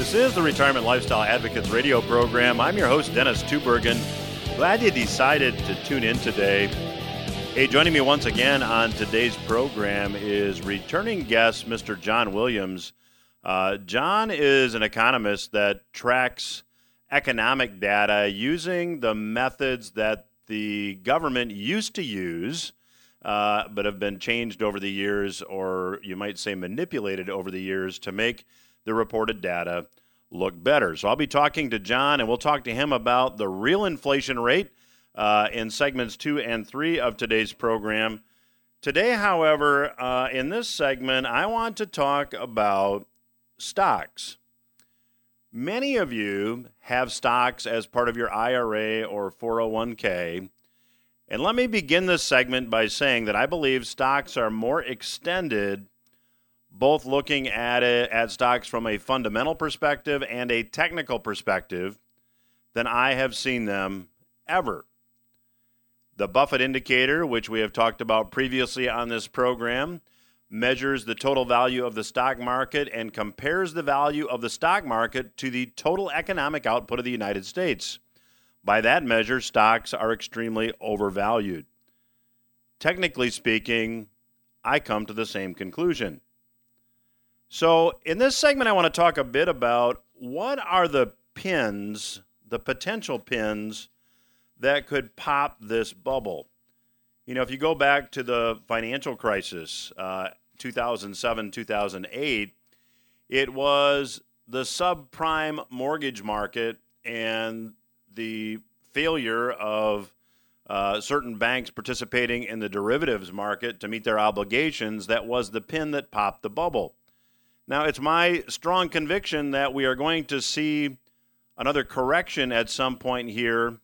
This is the Retirement Lifestyle Advocates radio program. I'm your host, Dennis Tubbergen. Glad you decided to tune in today. Hey, joining me once again on today's program is returning guest, Mr. John Williams. Uh, John is an economist that tracks economic data using the methods that the government used to use, uh, but have been changed over the years, or you might say manipulated over the years to make the reported data look better. So I'll be talking to John, and we'll talk to him about the real inflation rate uh, in segments two and three of today's program. Today, however, uh, in this segment, I want to talk about stocks. Many of you have stocks as part of your IRA or 401k. And let me begin this segment by saying that I believe stocks are more extended both looking at it at stocks from a fundamental perspective and a technical perspective than I have seen them ever. The Buffett indicator, which we have talked about previously on this program, measures the total value of the stock market and compares the value of the stock market to the total economic output of the United States. By that measure, stocks are extremely overvalued. Technically speaking, I come to the same conclusion. So, in this segment, I want to talk a bit about what are the pins, the potential pins that could pop this bubble. You know, if you go back to the financial crisis, uh, 2007, 2008, it was the subprime mortgage market and the failure of uh, certain banks participating in the derivatives market to meet their obligations that was the pin that popped the bubble. Now, it's my strong conviction that we are going to see another correction at some point here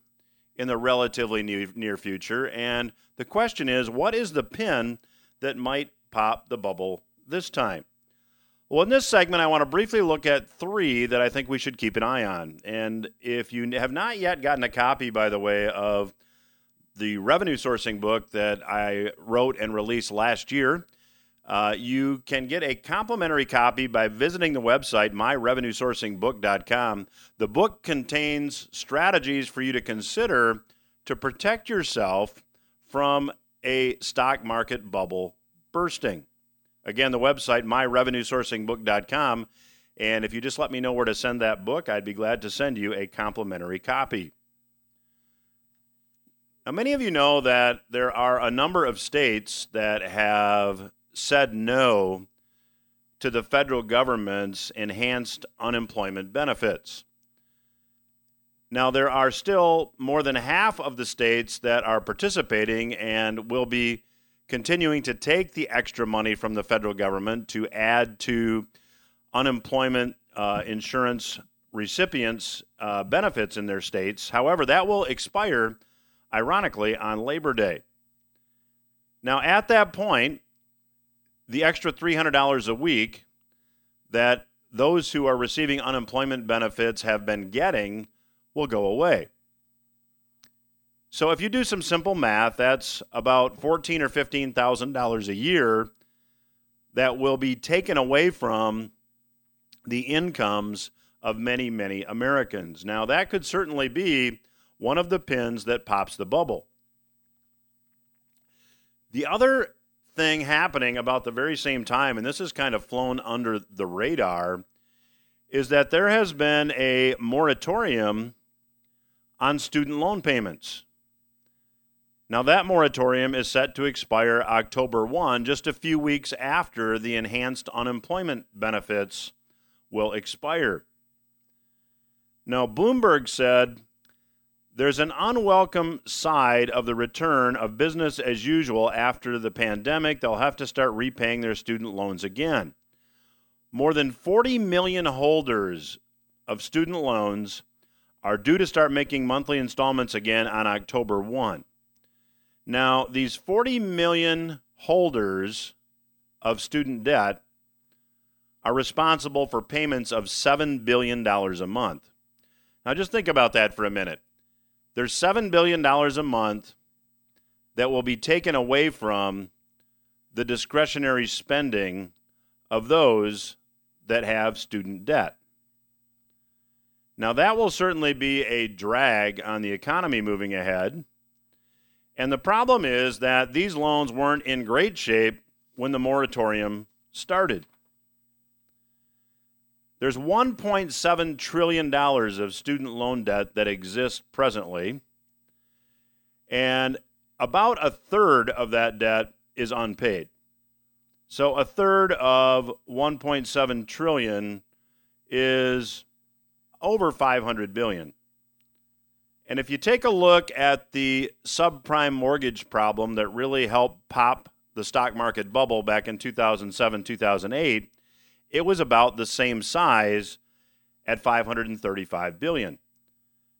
in the relatively near, near future. And the question is what is the pin that might pop the bubble this time? Well, in this segment, I want to briefly look at three that I think we should keep an eye on. And if you have not yet gotten a copy, by the way, of the revenue sourcing book that I wrote and released last year, uh, you can get a complimentary copy by visiting the website myrevenuesourcingbook.com. The book contains strategies for you to consider to protect yourself from a stock market bubble bursting. Again, the website myrevenuesourcingbook.com. And if you just let me know where to send that book, I'd be glad to send you a complimentary copy. Now, many of you know that there are a number of states that have said no to the federal government's enhanced unemployment benefits. Now, there are still more than half of the states that are participating and will be continuing to take the extra money from the federal government to add to unemployment uh, insurance recipients' uh, benefits in their states. However, that will expire, ironically, on Labor Day. Now, at that point, the extra $300 a week that those who are receiving unemployment benefits have been getting will go away. So if you do some simple math, that's about fourteen or fifteen thousand dollars a year that will be taken away from the incomes of many, many Americans. Now that could certainly be one of the pins that pops the bubble. The other thing happening about the very same time, and this has kind of flown under the radar, is that there has been a moratorium on student loan payments. Now, that moratorium is set to expire October 1, just a few weeks after the enhanced unemployment benefits will expire. Now, Bloomberg said there's an unwelcome side of the return of business as usual after the pandemic. They'll have to start repaying their student loans again. More than 40 million holders of student loans are due to start making monthly installments again on October 1. Now, these 40 million holders of student debt are responsible for payments of $7 billion a month. Now, just think about that for a minute. There's $7 billion a month that will be taken away from the discretionary spending of those that have student debt. Now, that will certainly be a drag on the economy moving ahead. And the problem is that these loans weren't in great shape when the moratorium started. There's $1.7 trillion of student loan debt that exists presently, and about a third of that debt is unpaid. So a third of 1.7 trillion is over 500 billion. And if you take a look at the subprime mortgage problem that really helped pop the stock market bubble back in 2007, 2008, it was about the same size at 535 billion.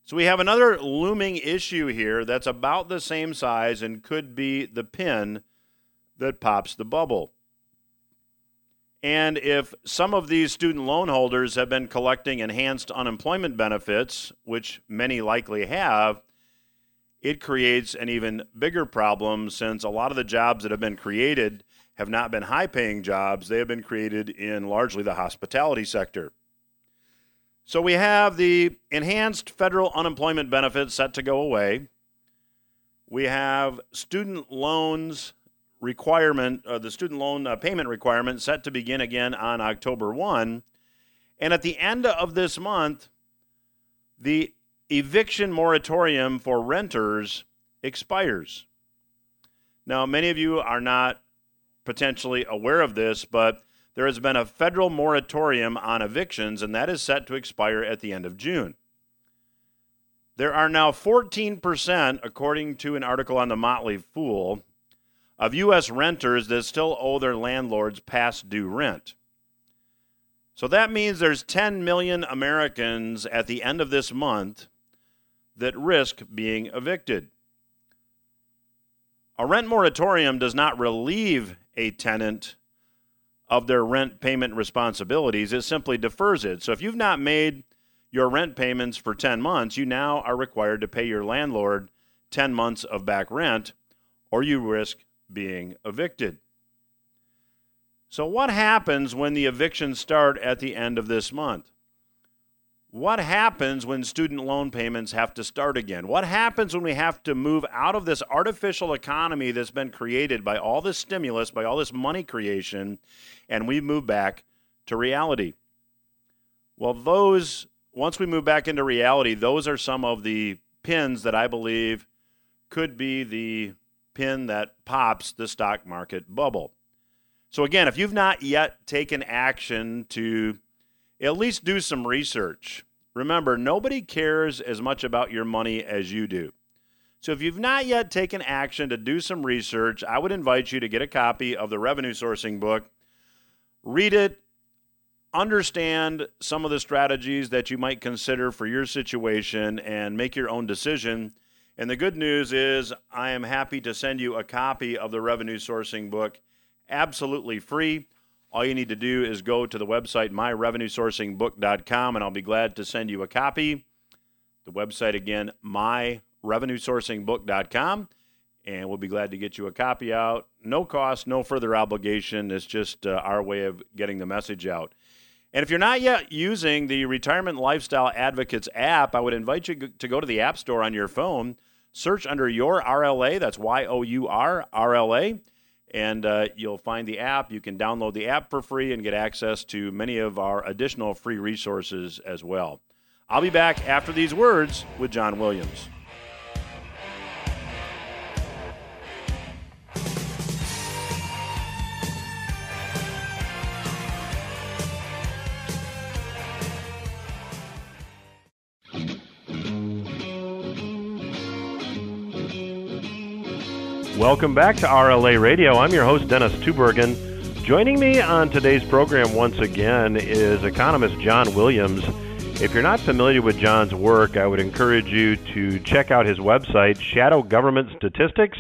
So we have another looming issue here that's about the same size and could be the pin that pops the bubble. And if some of these student loan holders have been collecting enhanced unemployment benefits, which many likely have, it creates an even bigger problem since a lot of the jobs that have been created have not been high paying jobs. They have been created in largely the hospitality sector. So we have the enhanced federal unemployment benefits set to go away. We have student loans requirement, uh, the student loan uh, payment requirement set to begin again on October 1. And at the end of this month, the eviction moratorium for renters expires. Now, many of you are not potentially aware of this, but there has been a federal moratorium on evictions, and that is set to expire at the end of June. There are now 14%, according to an article on the Motley Fool, of U.S. renters that still owe their landlords past due rent. So that means there's 10 million Americans at the end of this month that risk being evicted. A rent moratorium does not relieve a tenant of their rent payment responsibilities, it simply defers it. So if you've not made your rent payments for 10 months, you now are required to pay your landlord 10 months of back rent, or you risk being evicted. So, what happens when the evictions start at the end of this month? What happens when student loan payments have to start again? What happens when we have to move out of this artificial economy that's been created by all this stimulus, by all this money creation, and we move back to reality? Well, those, once we move back into reality, those are some of the pins that I believe could be the pin that pops the stock market bubble. So, again, if you've not yet taken action to at least do some research, remember, nobody cares as much about your money as you do. So, if you've not yet taken action to do some research, I would invite you to get a copy of the revenue sourcing book, read it, understand some of the strategies that you might consider for your situation, and make your own decision and the good news is, I am happy to send you a copy of the revenue sourcing book absolutely free. All you need to do is go to the website myrevenuesourcingbook.com and I'll be glad to send you a copy. The website again, myrevenuesourcingbook.com, and we'll be glad to get you a copy out. No cost, no further obligation. It's just uh, our way of getting the message out. And if you're not yet using the Retirement Lifestyle Advocates app, I would invite you to go to the App Store on your phone Search under your RLA, that's Y O U R R L A, and uh, you'll find the app. You can download the app for free and get access to many of our additional free resources as well. I'll be back after these words with John Williams. Welcome back to RLA Radio. I'm your host, Dennis Tubbergen. Joining me on today's program once again is economist John Williams. If you're not familiar with John's work, I would encourage you to check out his website, Shadow Government Statistics.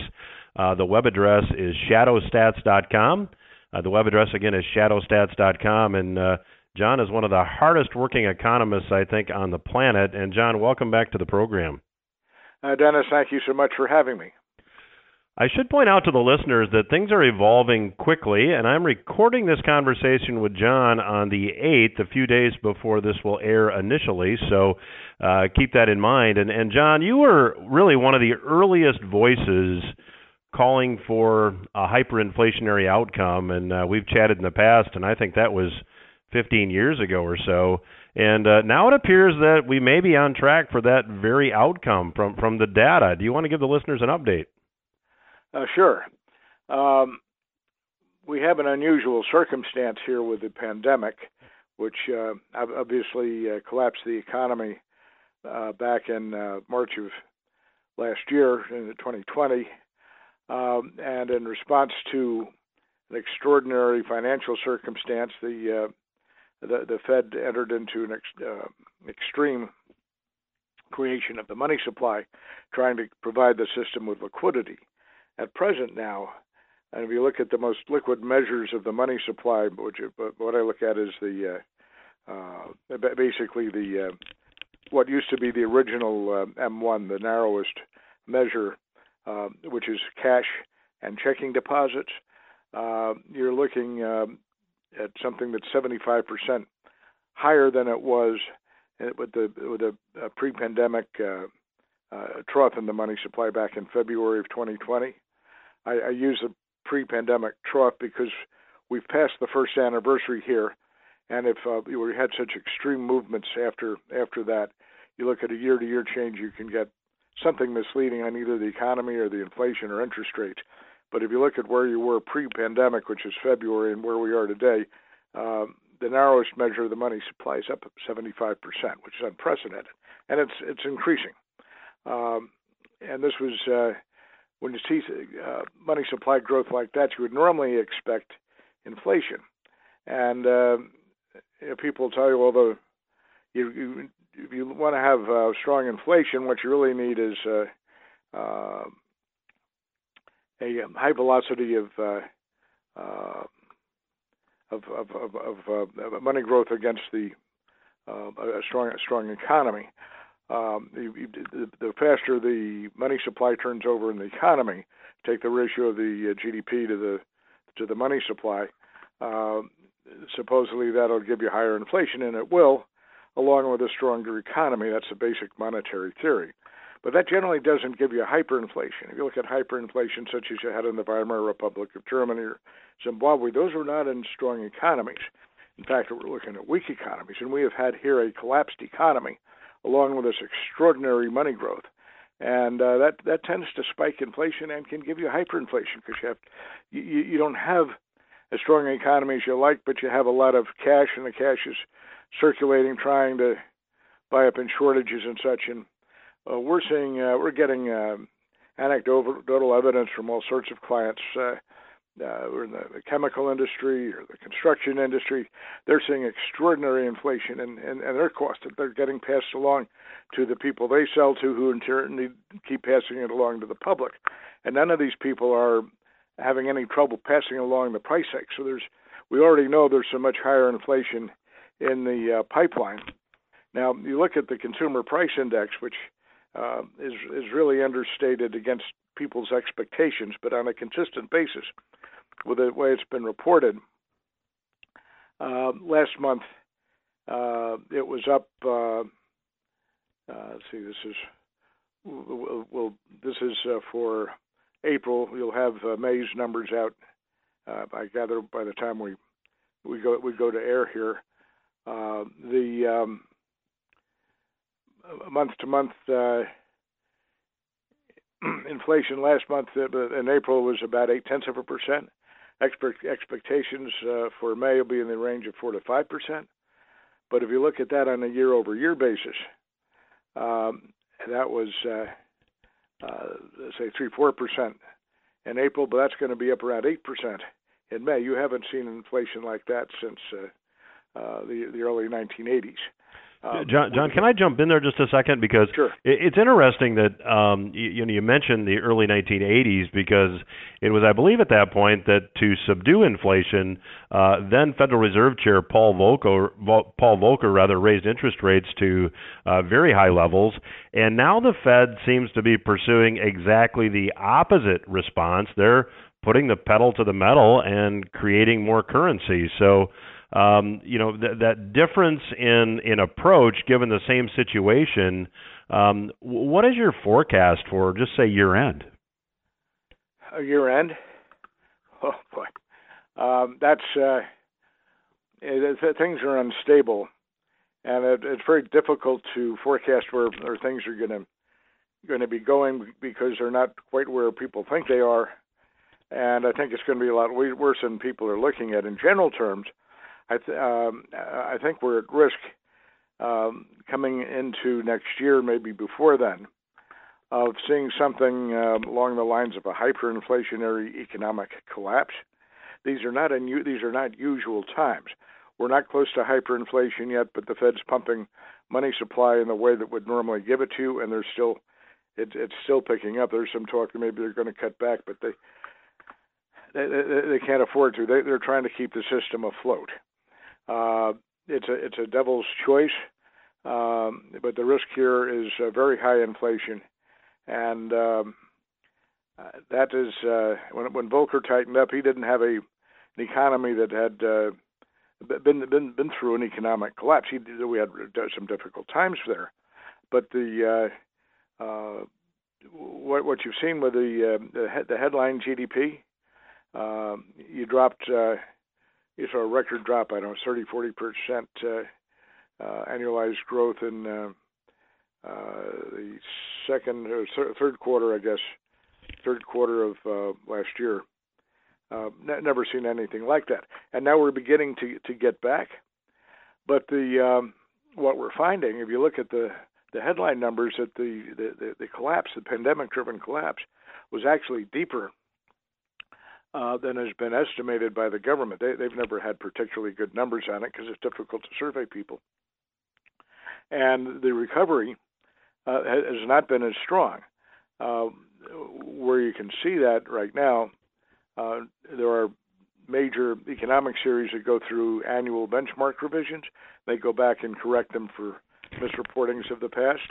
Uh, the web address is shadowstats.com. Uh, the web address again is shadowstats.com. And uh, John is one of the hardest working economists, I think, on the planet. And John, welcome back to the program. Uh, Dennis, thank you so much for having me. I should point out to the listeners that things are evolving quickly, and I'm recording this conversation with John on the 8th, a few days before this will air initially, so uh, keep that in mind. And, and John, you were really one of the earliest voices calling for a hyperinflationary outcome, and uh, we've chatted in the past, and I think that was 15 years ago or so. And uh, now it appears that we may be on track for that very outcome from, from the data. Do you want to give the listeners an update? Uh, sure. Um, we have an unusual circumstance here with the pandemic, which uh, obviously uh, collapsed the economy uh, back in uh, March of last year, in 2020. Um, and in response to an extraordinary financial circumstance, the uh, the, the Fed entered into an ex, extreme creation of the money supply, trying to provide the system with liquidity at present now, and if you look at the most liquid measures of the money supply, which what I look at is the uh, uh, basically the uh, what used to be the original uh, M1, the narrowest measure, uh, which is cash and checking deposits. Uh, you're looking um, at something that's 75% higher than it was with the with a pre-pandemic trough in the money supply back in February of 2020. I, I use the pre-pandemic trough because we've passed the first anniversary here, and if uh, we had such extreme movements after after that, you look at a year-to-year change, you can get something misleading on either the economy or the inflation or interest rates. But if you look at where you were pre-pandemic, which is February, and where we are today, uh, the narrowest measure of the money supply is up 75%, which is unprecedented, and it's it's increasing. Um, and this was uh, when you see uh, money supply growth like that, you would normally expect inflation. And uh, you know, people tell you, well, you, you if you want to have uh, strong inflation, what you really need is uh, uh, a high velocity of uh, uh, of of, of, of uh, money growth against the uh, a strong a strong economy um, the, the faster the money supply turns over in the economy, take the ratio of the uh, GDP to the to the money supply. Uh, supposedly that'll give you higher inflation, and it will, along with a stronger economy. That's the basic monetary theory. But that generally doesn't give you hyperinflation. If you look at hyperinflation, such as you had in the Weimar Republic of Germany or Zimbabwe, those were not in strong economies. In fact, we're looking at weak economies, and we have had here a collapsed economy along with this extraordinary money growth. And uh, that that tends to spike inflation and can give you hyperinflation because you have you, you don't have as strong an economy as you like, but you have a lot of cash, and the cash is circulating, trying to buy up in shortages and such. And uh, we're seeing uh, we're getting uh, anecdotal evidence from all sorts of clients uh, uh, or in the, chemical industry or the construction industry, they're seeing extraordinary inflation and, and, and their costs that they're getting passed along to the people they sell to, who in turn keep passing it along to the public. And none of these people are having any trouble passing along the price hike. So there's, we already know there's so much higher inflation in the uh, pipeline. Now you look at the consumer price index, which uh, is is really understated against people's expectations, but on a consistent basis, with the way it's been reported. Uh, last month, uh, it was up. Uh, uh see, this is well, this is for April. You'll have May's numbers out. I gather by the time we we go we go to air here. the um, month to month inflation last month in April was about eight tenths of a percent. Expect, expectations uh, for May will be in the range of 4 to 5%. But if you look at that on a year over year basis, um, that was, uh, uh, say, 3 4% in April, but that's going to be up around 8% in May. You haven't seen inflation like that since uh, uh, the, the early 1980s. Um, John, John, can I jump in there just a second because sure. it's interesting that um, you, you, know you mentioned the early 1980s because it was, I believe, at that point that to subdue inflation, uh, then Federal Reserve Chair Paul Volcker, Paul Volcker rather raised interest rates to uh, very high levels, and now the Fed seems to be pursuing exactly the opposite response. They're putting the pedal to the metal and creating more currency. So um, you know th- that difference in in approach given the same situation. Um, what is your forecast for just say year end? Year end? Oh boy, um, that's uh, it, it, things are unstable, and it, it's very difficult to forecast where, where things are going to going to be going because they're not quite where people think they are, and I think it's going to be a lot worse than people are looking at. In general terms, I, th- um, I think we're at risk um, coming into next year, maybe before then, of seeing something um, along the lines of a hyperinflationary economic collapse. These are not unu- these are not usual times. We're not close to hyperinflation yet, but the Fed's pumping money supply in the way that would normally give it to you, and there's still it, it's still picking up. There's some talk that maybe they're going to cut back, but they they, they, they can't afford to. They, they're trying to keep the system afloat. Uh, it's a it's a devil's choice, um, but the risk here is uh, very high inflation, and um, uh, that is uh, when when Volcker tightened up, he didn't have a an economy that had uh, been been been through an economic collapse. He we had some difficult times there, but the what what you've seen with the the, headline GDP, uh, you dropped you saw a record drop. I don't know, 30, 40 percent uh, uh, annualized growth in uh, uh, the second or third quarter, I guess, third quarter of uh, last year. Uh, never seen anything like that, and now we're beginning to to get back. But the um, what we're finding, if you look at the the headline numbers, that the the, the, the collapse, the pandemic-driven collapse, was actually deeper uh, than has been estimated by the government. They, they've never had particularly good numbers on it because it's difficult to survey people. And the recovery uh, has not been as strong. Uh, where you can see that right now, uh, there are major economic series that go through annual benchmark revisions. They go back and correct them for misreportings of the past.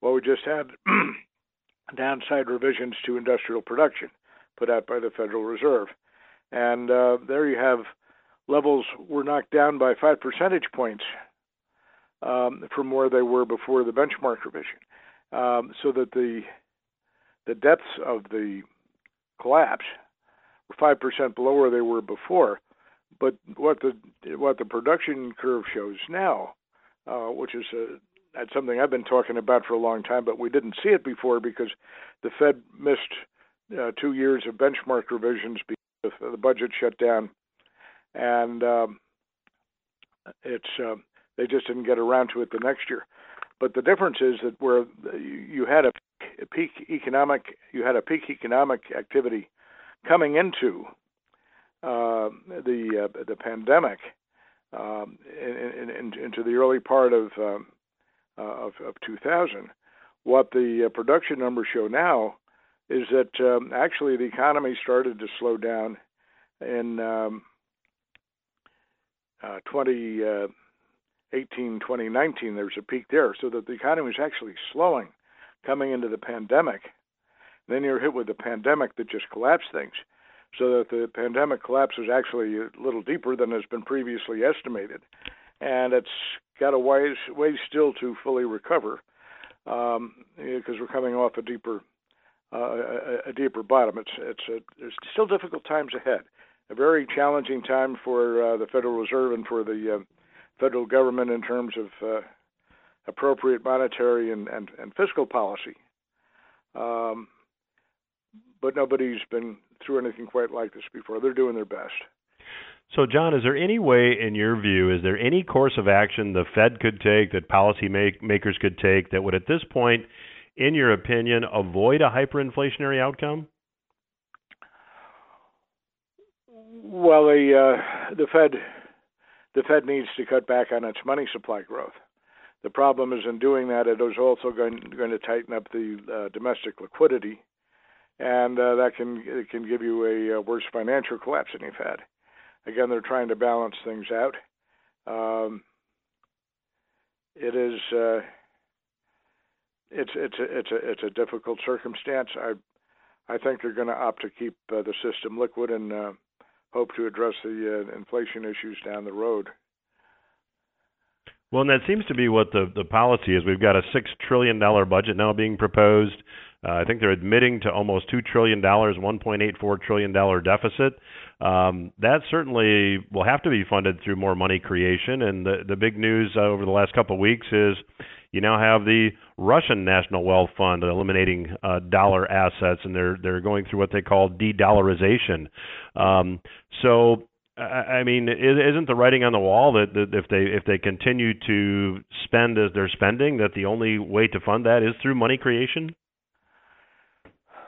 Well, we just had downside revisions to industrial production put out by the Federal Reserve. And uh, there you have levels were knocked down by five percentage points um, from where they were before the benchmark revision, um, so that the the depths of the collapse were five percent below where they were before. But what the what the production curve shows now, uh, which is a, that's something I've been talking about for a long time, but we didn't see it before because the Fed missed uh, two years of benchmark revisions because the budget shut down, and um, it's uh, they just didn't get around to it the next year. But the difference is that where you had a peak economic, you had a peak economic activity coming into uh, the uh, the pandemic um, in, in, into the early part of um, uh, of, of 2000. What the uh, production numbers show now is that um, actually the economy started to slow down in um, uh, 2018, uh, 2019. There's a peak there, so that the economy was actually slowing coming into the pandemic. Then you're hit with the pandemic that just collapsed things, so that the pandemic collapse was actually a little deeper than has been previously estimated, and it's got a ways ways still to fully recover um, because we're coming off a deeper uh, a, a, deeper bottom. It's it's a, there's still difficult times ahead. A very challenging time for uh, the Federal Reserve and for the uh, federal government in terms of uh, appropriate monetary and, and, and fiscal policy. Um, but nobody's been through anything quite like this before. They're doing their best. So, John, is there any way, in your view, is there any course of action the Fed could take, that policymakers could take, that would at this point in your opinion, avoid a hyperinflationary outcome? Well, the uh, the Fed the Fed needs to cut back on its money supply growth. The problem is in doing that, it is also going, going to tighten up the uh, domestic liquidity, and uh, that can can give you a, a, worse financial collapse than you've had. Again, they're trying to balance things out. Um, it is uh, it's it's a, it's a it's a difficult circumstance. I I think they're going to opt to keep uh, the system liquid and uh, hope to address the uh, inflation issues down the road. Well, and that seems to be what the the policy is. We've got a six trillion dollar budget now being proposed. Uh, I think they're admitting to almost two trillion dollars, one point eight four trillion dollar deficit. Um, that certainly will have to be funded through more money creation. And the the big news uh, over the last couple of weeks is you now have the Russian National Wealth Fund eliminating uh, dollar assets, and they're they're going through what they call de-dollarization. Um, so I mean, isn't the writing on the wall that, that if they if they continue to spend as they're spending, that the only way to fund that is through money creation?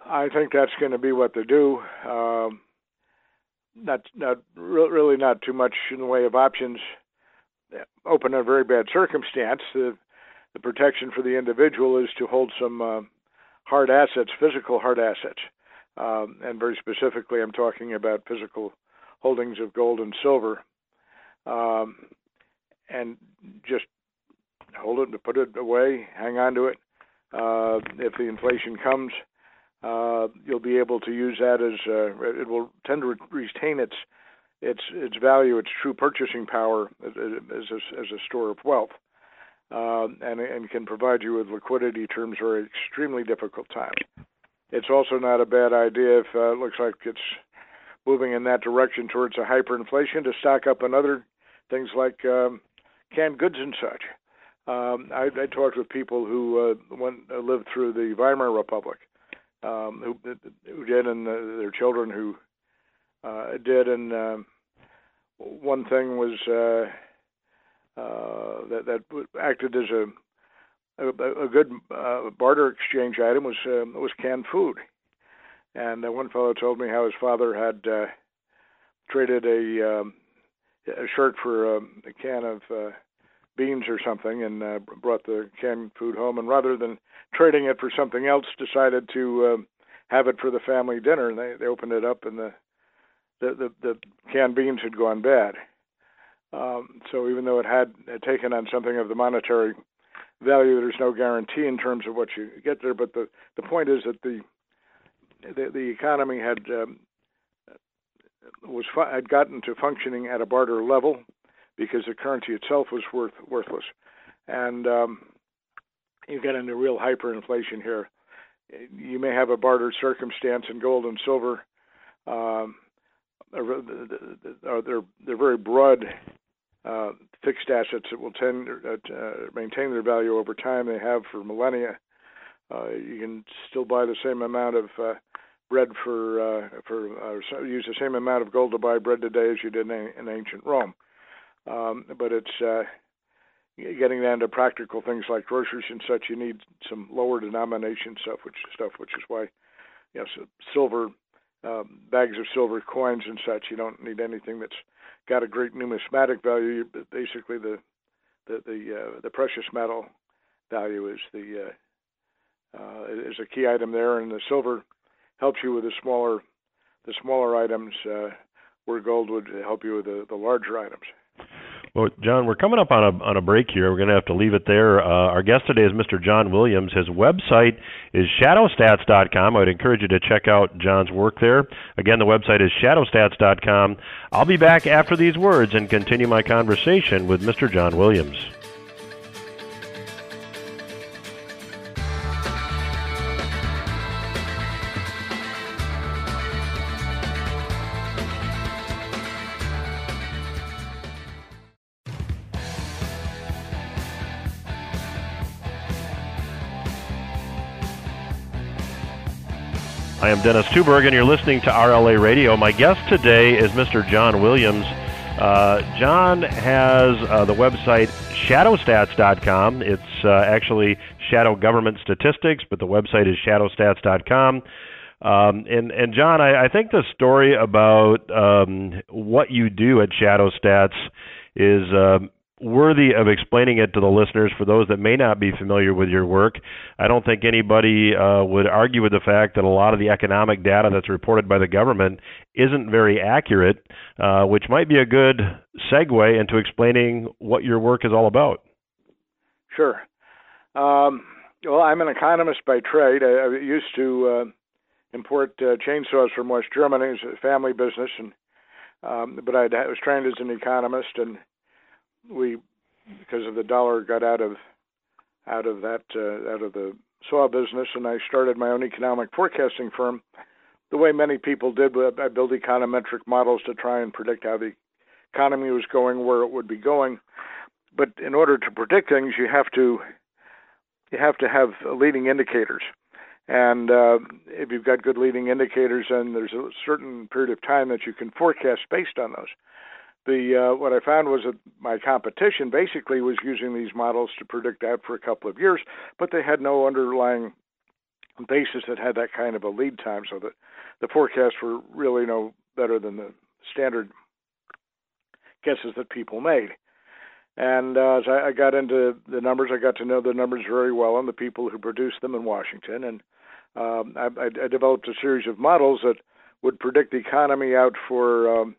I think that's going to be what they do. Um, not not really not too much in the way of options. Open a very bad circumstance. The the protection for the individual is to hold some uh, hard assets, physical hard assets, um, and very specifically, I'm talking about physical holdings of gold and silver, um, and just hold it, and put it away, hang on to it. Uh, if the inflation comes, uh, you'll be able to use that as uh, it will tend to retain its its its value, its true purchasing power as, a, as a store of wealth, uh, and and can provide you with liquidity terms for extremely difficult time. It's also not a bad idea if uh, it looks like it's moving in that direction towards a hyperinflation to stock up on other things like um, canned goods and such. Um, I, I talked with people who uh, went uh, lived through the Weimar Republic, um, who who did, and uh, their children who uh, did, and um, one thing was uh, uh, that that acted as a a, a good uh, barter exchange item was uh, was canned food. And uh, one fellow told me how his father had uh, traded a um, a shirt for um, a can of uh, beans or something, and uh, brought the canned food home. And rather than trading it for something else, decided to um, have it for the family dinner. And they they opened it up, and the the the, the canned beans had gone bad. Um, so even though it had, taken on something of the monetary value, there's no guarantee in terms of what you get there. But the the point is that the the, the economy had um, was had gotten to functioning at a barter level because the currency itself was worth worthless, and um, you get into real hyperinflation here. You may have a barter circumstance in gold and silver. Um, they're they're very broad uh, fixed assets that will tend uh, uh, maintain their value over time. They have for millennia. Uh, you can still buy the same amount of uh, bread for uh, for uh, use the same amount of gold to buy bread today as you did in, in ancient Rome. Um, but it's uh, getting down to practical things like groceries and such. You need some lower denomination stuff, which stuff, which is why you know silver um, bags of silver coins and such. You don't need anything that's got a great numismatic value. Basically, the the the, uh, the precious metal value is the uh, uh, is a key item there, and the silver helps you with the smaller the smaller items, uh, where gold would help you with the, the larger items. Well, John, we're coming up on a on a break here. We're going to have to leave it there. Uh, our guest today is Mr. John Williams. His website is shadowstats.com. I would encourage you to check out John's work there. Again, the website is shadowstats.com. I'll be back after these words and continue my conversation with Mr. John Williams. I am Dennis Tubbergen, and you're listening to RLA Radio. My guest today is Mr. John Williams. Uh, John has uh, the website shadowstats.com. It's uh, actually Shadow Government Statistics, but the website is shadowstats.com. Um, and, and John, I, I think the story about um, what you do at Shadow Stats is um, worthy of explaining it to the listeners for those that may not be familiar with your work. I don't think anybody uh, would argue with the fact that a lot of the economic data that's reported by the government isn't very accurate, uh, which might be a good segue into explaining what your work is all about. Sure. Um, well, I'm an economist by trade. I, I used to uh, import uh, chainsaws from West Germany. It's a family business, and um, but I was trained as an economist, and we, because of the dollar, got out of out of that uh, out of the saw business, and I started my own economic forecasting firm. The way many people did, I built econometric models to try and predict how the economy was going, where it would be going. But in order to predict things, you have to you have to have leading indicators. And uh, if you've got good leading indicators, then there's a certain period of time that you can forecast based on those. The uh, what I found was that my competition basically was using these models to predict that for a couple of years, but they had no underlying basis that had that kind of a lead time, so that the forecasts were really no better than the standard guesses that people made. And uh, as I, I got into the numbers, I got to know the numbers very well and the people who produced them in Washington. And um, I, I developed a series of models that would predict the economy out for um,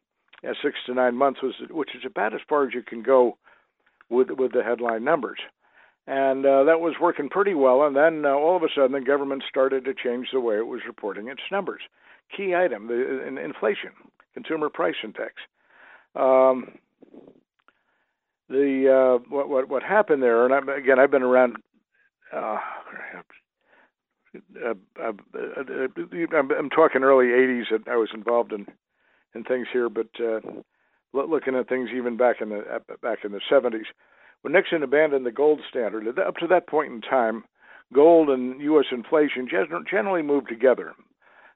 six to nine months, was, which is about as far as you can go with with the headline numbers. And uh, that was working pretty well. And then uh, all of a sudden, the government started to change the way it was reporting its numbers. Key item: the in, inflation, consumer price index. Um, the uh, what what what happened there, and I, again, I've been around. Uh, I'm talking early '80s. That I was involved in in things here, but uh, looking at things even back in the back in the '70s, when Nixon abandoned the gold standard, up to that point in time, gold and U.S. inflation generally moved together,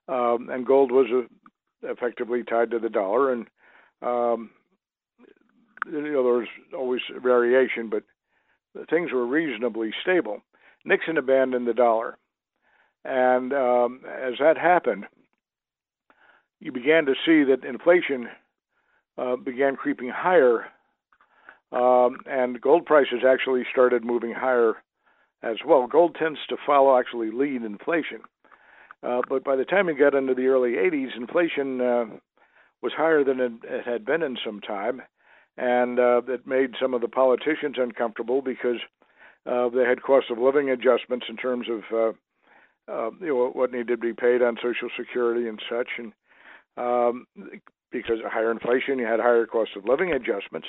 um, and gold was a, effectively tied to the dollar, and um, you know, there was always variation, but things were reasonably stable. Nixon abandoned the dollar. And um, as that happened, you began to see that inflation uh, began creeping higher, um, and gold prices actually started moving higher as well. Gold tends to follow, actually lead inflation. Uh, but by the time we got into the early 80s, inflation uh, was higher than it had been in some time, and uh, it made some of the politicians uncomfortable because uh, they had cost of living adjustments in terms of uh, uh, you know what needed to be paid on Social Security and such, and um, because of higher inflation, you had higher cost of living adjustments.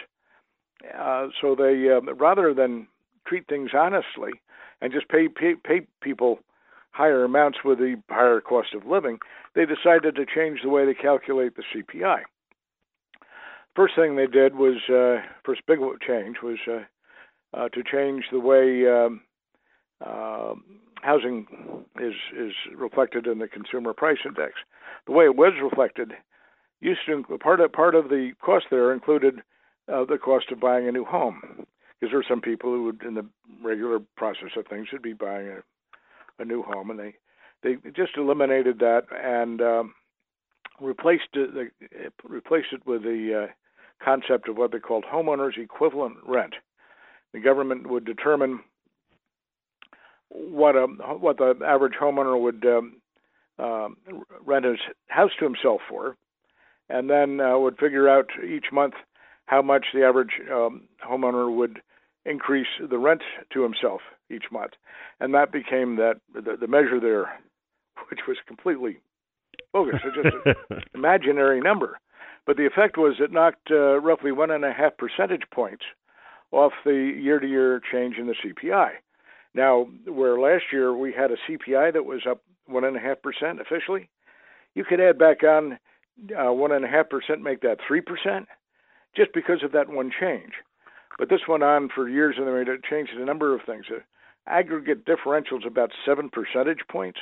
Uh, so they uh, rather than treat things honestly and just pay, pay pay people higher amounts with the higher cost of living, they decided to change the way they calculate the CPI first thing they did was uh, first big change was uh, uh, to change the way um, uh, housing is is reflected in the consumer price index. The way it was reflected used to part of part of the cost there included uh, the cost of buying a new home because there are some people who would in the regular process of things would be buying a, a new home and they they just eliminated that and um, replaced it, replaced it with the uh, concept of what they called homeowners equivalent rent. The government would determine what a what the average homeowner would um, uh, rent his house to himself for, and then uh, would figure out each month how much the average um, homeowner would increase the rent to himself each month, and that became that the, the measure there, which was completely bogus. It's just an imaginary number. But the effect was it knocked uh, roughly one and a half percentage points off the year to year change in the CPI. Now, where last year we had a CPI that was up one and a half percent officially, you could add back on uh, one and a half percent, make that three percent, just because of that one change. But this went on for years, and they changed a number of things. Aggregate differentials about seven percentage points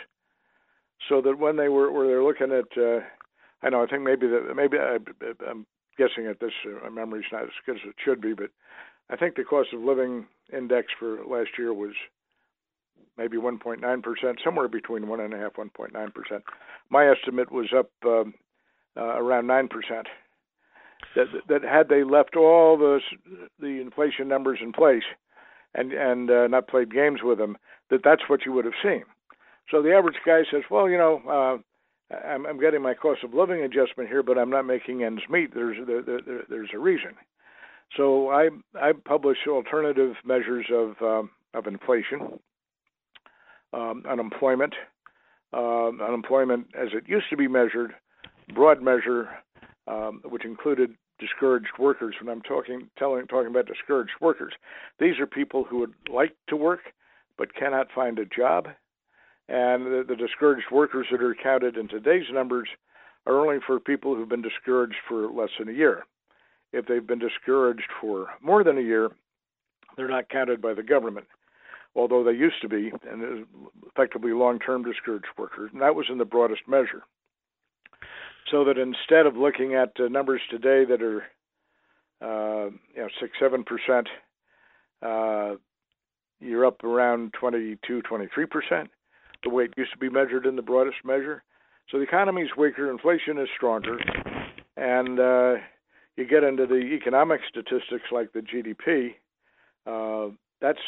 so that when they were they're looking at, uh, I know I think maybe maybe I, I'm guessing at this uh, my memory's not as good as it should be, but I think the cost of living index for last year was maybe 1.9 percent, somewhere between one and a half, 1.9 percent. My estimate was up um, uh, around nine percent. that that had they left all the the inflation numbers in place and and uh, not played games with them, that that's what you would have seen. So the average guy says, well, you know, uh, I'm, I'm getting my cost of living adjustment here, but I'm not making ends meet. There's there, there, there's a reason. So I I publish alternative measures of um, of inflation, um, unemployment, uh, unemployment as it used to be measured, broad measure, um, which included discouraged workers. When I'm talking telling talking about discouraged workers, these are people who would like to work but cannot find a job, and the, the discouraged workers that are counted in today's numbers are only for people who've been discouraged for less than a year. If they've been discouraged for more than a year, they're not counted by the government, although they used to be, and effectively long-term discouraged workers. And that was in the broadest measure so that instead of looking at uh, numbers today that are uh, you know six seven percent, uh, you're up around 22 23 percent. The way it used to be measured in the broadest measure. So the economy is weaker, inflation is stronger, and uh, you get into the economic statistics like the GDP. Uh, that's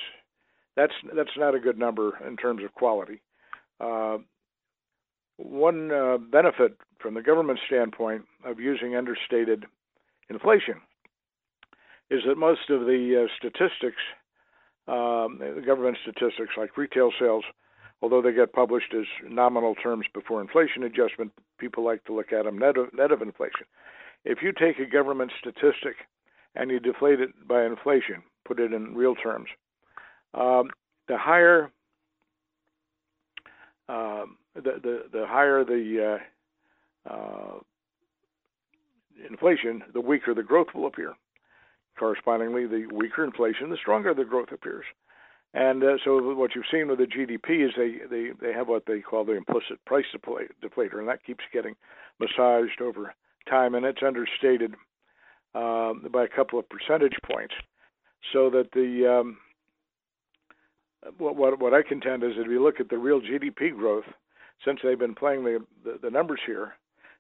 that's that's not a good number in terms of quality. Uh, one uh, benefit from the government standpoint of using understated inflation is that most of the uh, statistics, um, the government statistics like retail sales, although they get published as nominal terms before inflation adjustment, people like to look at them net of, net of inflation. If you take a government statistic and you deflate it by inflation, put it in real terms, um, the higher um, the, the the higher the uh, uh, inflation, the weaker the growth will appear. Correspondingly, the weaker inflation, the stronger the growth appears. And uh, so, what you've seen with the GDP is they, they, they have what they call the implicit price deflator, and that keeps getting massaged over time, and it's understated um, by a couple of percentage points, so that the um, what, what, what I contend is that if you look at the real GDP growth, since they've been playing the, the, the numbers here,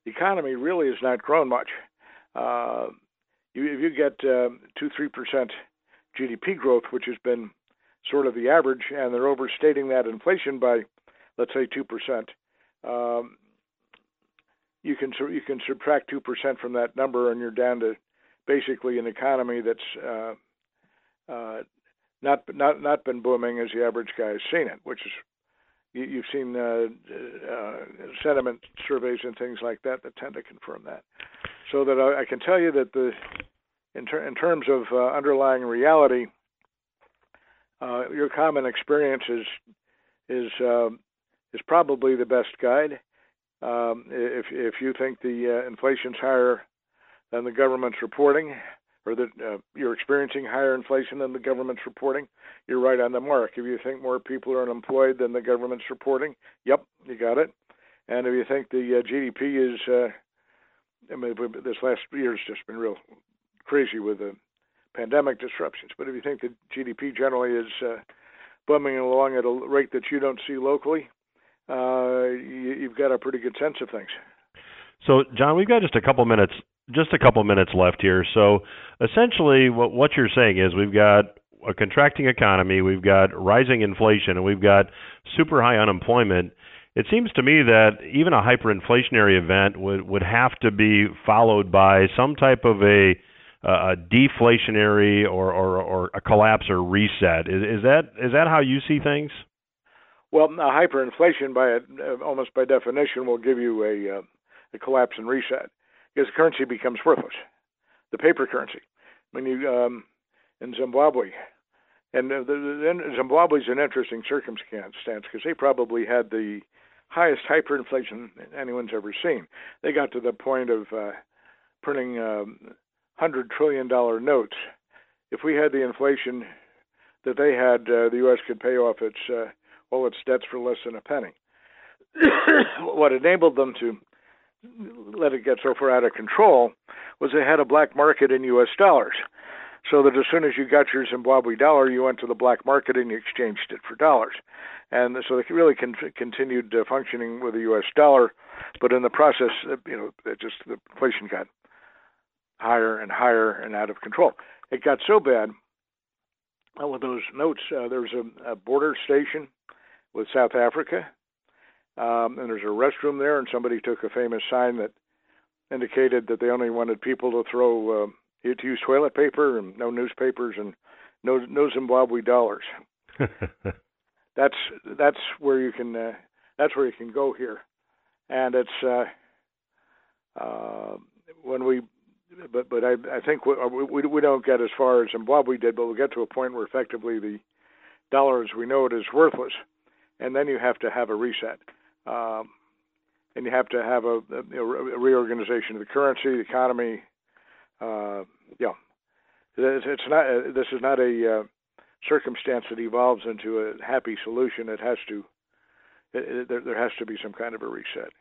the economy really has not grown much. Uh, you, if you get uh, two, three percent GDP growth, which has been sort of the average, and they're overstating that inflation by, let's say, two percent. Um, you can you can subtract two percent from that number, and you're down to basically an economy that's uh, uh, not not not been booming as the average guy has seen it, which is you, you've seen uh, uh, sentiment surveys and things like that that tend to confirm that. So that I, I can tell you that the in, ter- in terms of uh, underlying reality, uh, your common experience is is uh, is probably the best guide. Um, if if you think the uh, inflation's higher than the government's reporting, or that uh, you're experiencing higher inflation than the government's reporting, you're right on the mark. If you think more people are unemployed than the government's reporting, yep, you got it. And if you think the uh, GDP is, uh, I mean, this last year has just been real crazy with the pandemic disruptions. But if you think the GDP generally is uh, bumming along at a rate that you don't see locally, uh, you, you've got a pretty good sense of things. So, John, we've got just a couple minutes just a couple minutes left here. So essentially, what what you're saying is we've got a contracting economy, we've got rising inflation, and we've got super high unemployment. It seems to me that even a hyperinflationary event would would have to be followed by some type of a a deflationary or, or, or a collapse or reset. Is, is that is that how you see things? Well, hyperinflation, by almost by definition, will give you a, uh, a collapse and reset because the currency becomes worthless. The paper currency. When you um, in Zimbabwe, and the, the, Zimbabwe is an interesting circumstance because they probably had the highest hyperinflation anyone's ever seen. They got to the point of uh, printing um, hundred trillion dollar notes. If we had the inflation that they had, uh, the U.S. could pay off its uh, all its debts for less than a penny. what enabled them to let it get so far out of control was they had a black market in U.S. dollars. So that as soon as you got your Zimbabwe dollar, you went to the black market and you exchanged it for dollars. And so they really con- continued uh, functioning with the U.S. dollar, but in the process, uh, you know, it just the inflation got higher and higher and out of control. It got so bad uh, with those notes. Uh, there was a, a border station with South Africa, um, and there's a restroom there, and somebody took a famous sign that indicated that they only wanted people to throw uh, to use toilet paper and no newspapers and no no Zimbabwe dollars. that's that's where you can uh, that's where you can go here, and it's uh, uh, when we but but I I think we, we we don't get as far as Zimbabwe did, but we get to a point where effectively the dollar as we know it is worthless, and then you have to have a reset, um, and you have to have a, a, a reorganization of the currency, the economy. Uh, yeah, it's, it's not. This is not a uh, circumstance that evolves into a happy solution. It has to. It, it, there, there has to be some kind of a reset.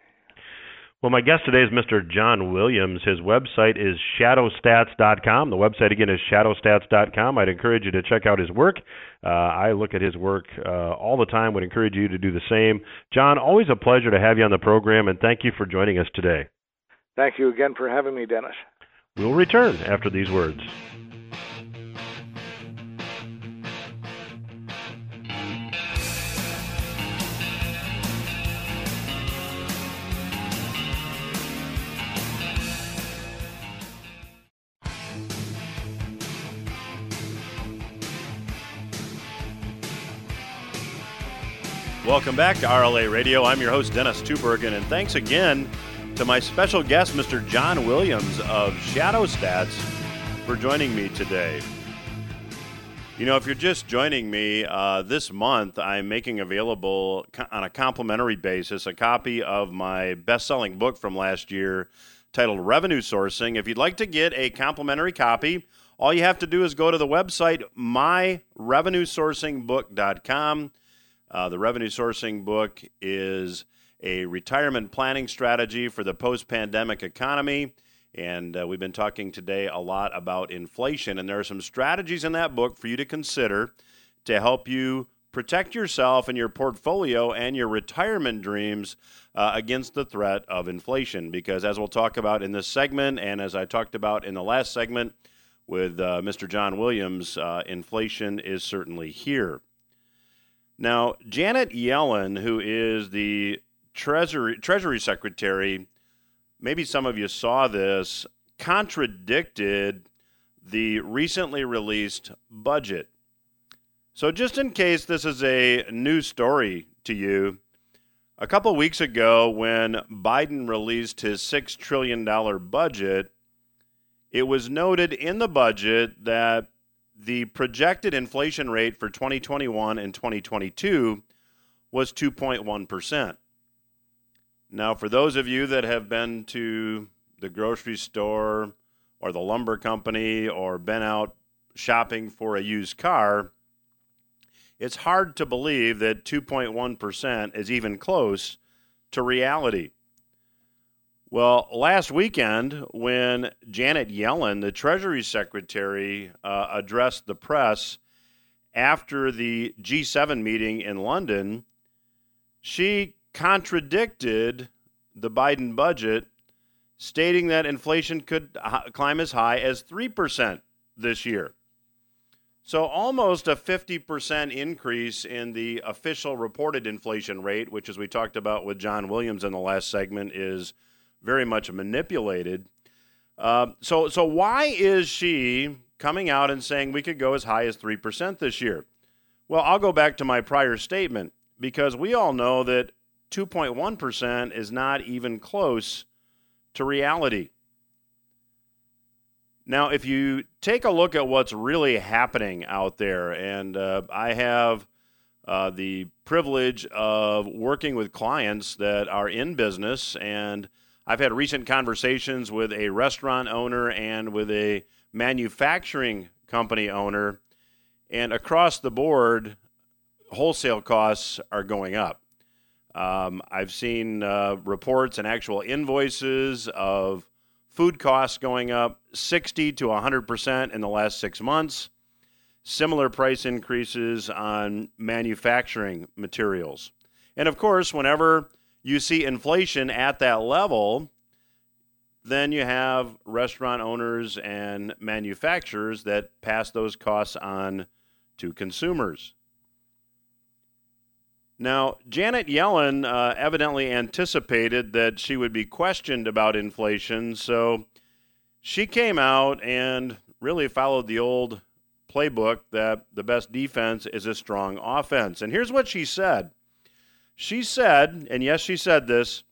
Well, my guest today is Mr. John Williams. His website is shadowstats.com. The website again is shadowstats.com. I'd encourage you to check out his work. Uh, I look at his work uh, all the time. Would encourage you to do the same. John, always a pleasure to have you on the program, and thank you for joining us today. Thank you again for having me, Dennis. We'll return after these words. Welcome back to RLA Radio. I'm your host, Dennis Tubbergen, and thanks again to my special guest, Mr. John Williams of Shadow Stats, for joining me today. You know, if you're just joining me uh, this month, I'm making available on a complimentary basis a copy of my best selling book from last year titled Revenue Sourcing. If you'd like to get a complimentary copy, all you have to do is go to the website myrevenuesourcingbook.com. Uh, the revenue sourcing book is a retirement planning strategy for the post pandemic economy. And uh, we've been talking today a lot about inflation. And there are some strategies in that book for you to consider to help you protect yourself and your portfolio and your retirement dreams uh, against the threat of inflation. Because as we'll talk about in this segment, and as I talked about in the last segment with uh, Mr. John Williams, uh, inflation is certainly here. Now, Janet Yellen, who is the Treasury, Treasury Secretary, maybe some of you saw this, contradicted the recently released budget. So, just in case this is a new story to you, a couple weeks ago, when Biden released his $6 trillion budget, it was noted in the budget that the projected inflation rate for 2021 and 2022 was 2.1%. Now, for those of you that have been to the grocery store or the lumber company or been out shopping for a used car, it's hard to believe that 2.1% is even close to reality. Well, last weekend, when Janet Yellen, the Treasury Secretary, uh, addressed the press after the G7 meeting in London, she contradicted the Biden budget, stating that inflation could climb as high as 3% this year. So, almost a 50% increase in the official reported inflation rate, which, as we talked about with John Williams in the last segment, is very much manipulated. Uh, so, so why is she coming out and saying we could go as high as 3% this year? Well, I'll go back to my prior statement because we all know that 2.1% is not even close to reality. Now, if you take a look at what's really happening out there, and uh, I have uh, the privilege of working with clients that are in business and I've had recent conversations with a restaurant owner and with a manufacturing company owner, and across the board, wholesale costs are going up. Um, I've seen uh, reports and actual invoices of food costs going up 60 to 100% in the last six months. Similar price increases on manufacturing materials. And of course, whenever you see inflation at that level, then you have restaurant owners and manufacturers that pass those costs on to consumers. Now, Janet Yellen uh, evidently anticipated that she would be questioned about inflation, so she came out and really followed the old playbook that the best defense is a strong offense. And here's what she said She said, and yes, she said this,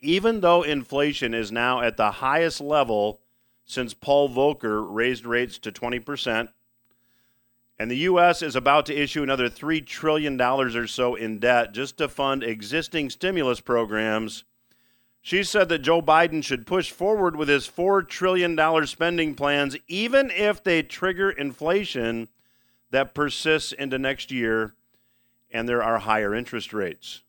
even though inflation is now at the highest level since Paul Volcker raised rates to 20%, and the U.S. is about to issue another $3 trillion or so in debt just to fund existing stimulus programs. She said that Joe Biden should push forward with his $4 trillion spending plans, even if they trigger inflation that persists into next year and there are higher interest rates.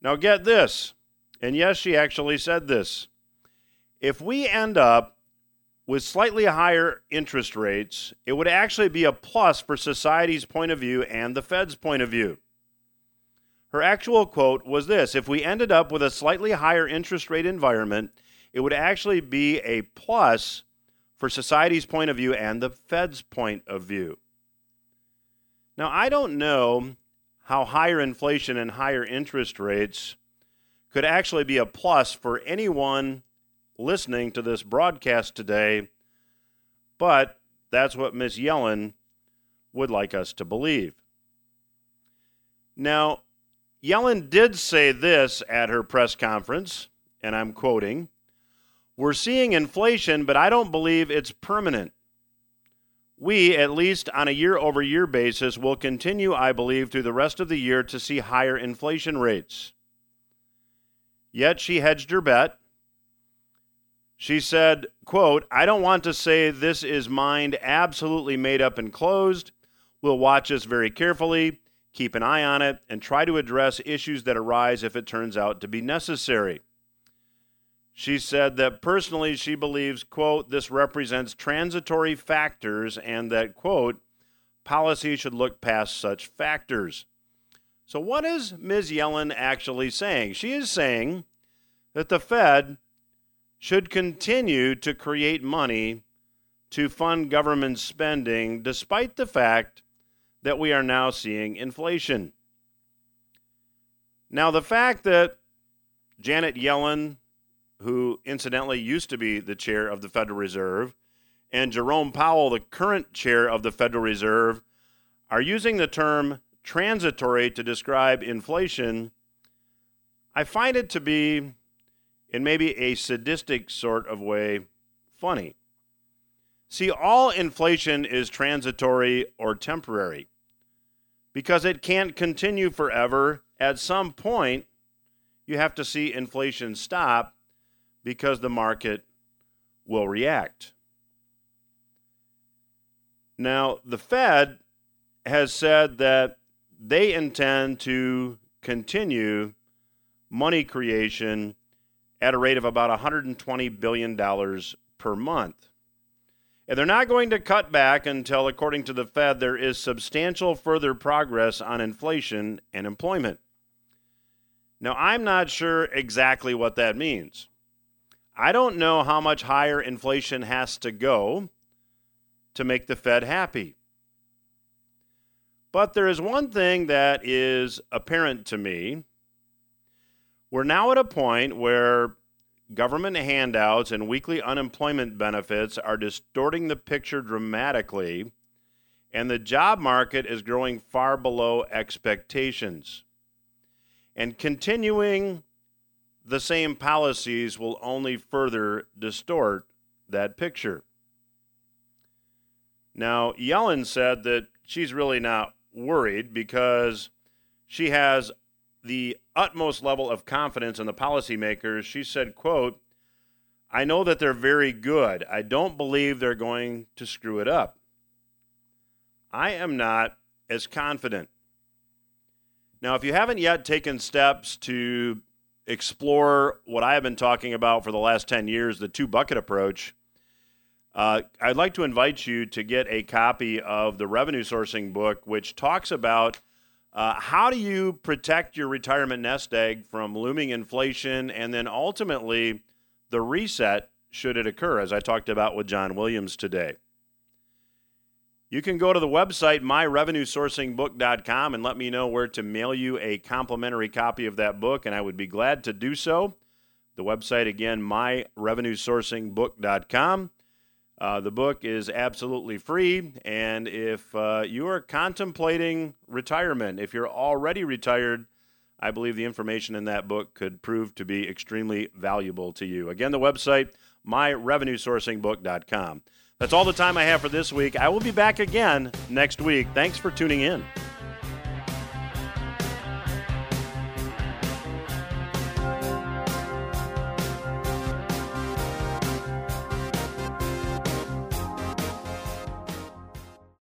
Now, get this, and yes, she actually said this. If we end up with slightly higher interest rates, it would actually be a plus for society's point of view and the Fed's point of view. Her actual quote was this If we ended up with a slightly higher interest rate environment, it would actually be a plus for society's point of view and the Fed's point of view. Now, I don't know how higher inflation and higher interest rates could actually be a plus for anyone listening to this broadcast today, but that's what Ms. Yellen would like us to believe. Now, Yellen did say this at her press conference, and I'm quoting We're seeing inflation, but I don't believe it's permanent. We, at least on a year over year basis, will continue, I believe, through the rest of the year to see higher inflation rates. Yet she hedged her bet she said, quote, I don't want to say this is mind absolutely made up and closed. We'll watch this very carefully, keep an eye on it, and try to address issues that arise if it turns out to be necessary. She said that personally she believes, quote, this represents transitory factors and that, quote, policy should look past such factors. So, what is Ms. Yellen actually saying? She is saying that the Fed should continue to create money to fund government spending despite the fact that we are now seeing inflation. Now, the fact that Janet Yellen, who incidentally used to be the chair of the Federal Reserve, and Jerome Powell, the current chair of the Federal Reserve, are using the term transitory to describe inflation, I find it to be in maybe a sadistic sort of way, funny. See, all inflation is transitory or temporary because it can't continue forever. At some point, you have to see inflation stop because the market will react. Now, the Fed has said that they intend to continue money creation at a rate of about $120 billion per month. And they're not going to cut back until, according to the Fed, there is substantial further progress on inflation and employment. Now, I'm not sure exactly what that means. I don't know how much higher inflation has to go to make the Fed happy. But there is one thing that is apparent to me we're now at a point where government handouts and weekly unemployment benefits are distorting the picture dramatically, and the job market is growing far below expectations. And continuing the same policies will only further distort that picture. Now, Yellen said that she's really not worried because she has the utmost level of confidence in the policymakers. She said, quote, I know that they're very good. I don't believe they're going to screw it up. I am not as confident. Now, if you haven't yet taken steps to explore what I have been talking about for the last 10 years, the two bucket approach, uh, I'd like to invite you to get a copy of the revenue sourcing book, which talks about uh, how do you protect your retirement nest egg from looming inflation and then ultimately the reset should it occur, as I talked about with John Williams today. You can go to the website, myrevenuesourcingbook.com, and let me know where to mail you a complimentary copy of that book, and I would be glad to do so. The website, again, myrevenuesourcingbook.com. Uh, the book is absolutely free, and if uh, you are contemplating retirement, if you're already retired, I believe the information in that book could prove to be extremely valuable to you. Again, the website, myrevenuesourcingbook.com. That's all the time I have for this week. I will be back again next week. Thanks for tuning in.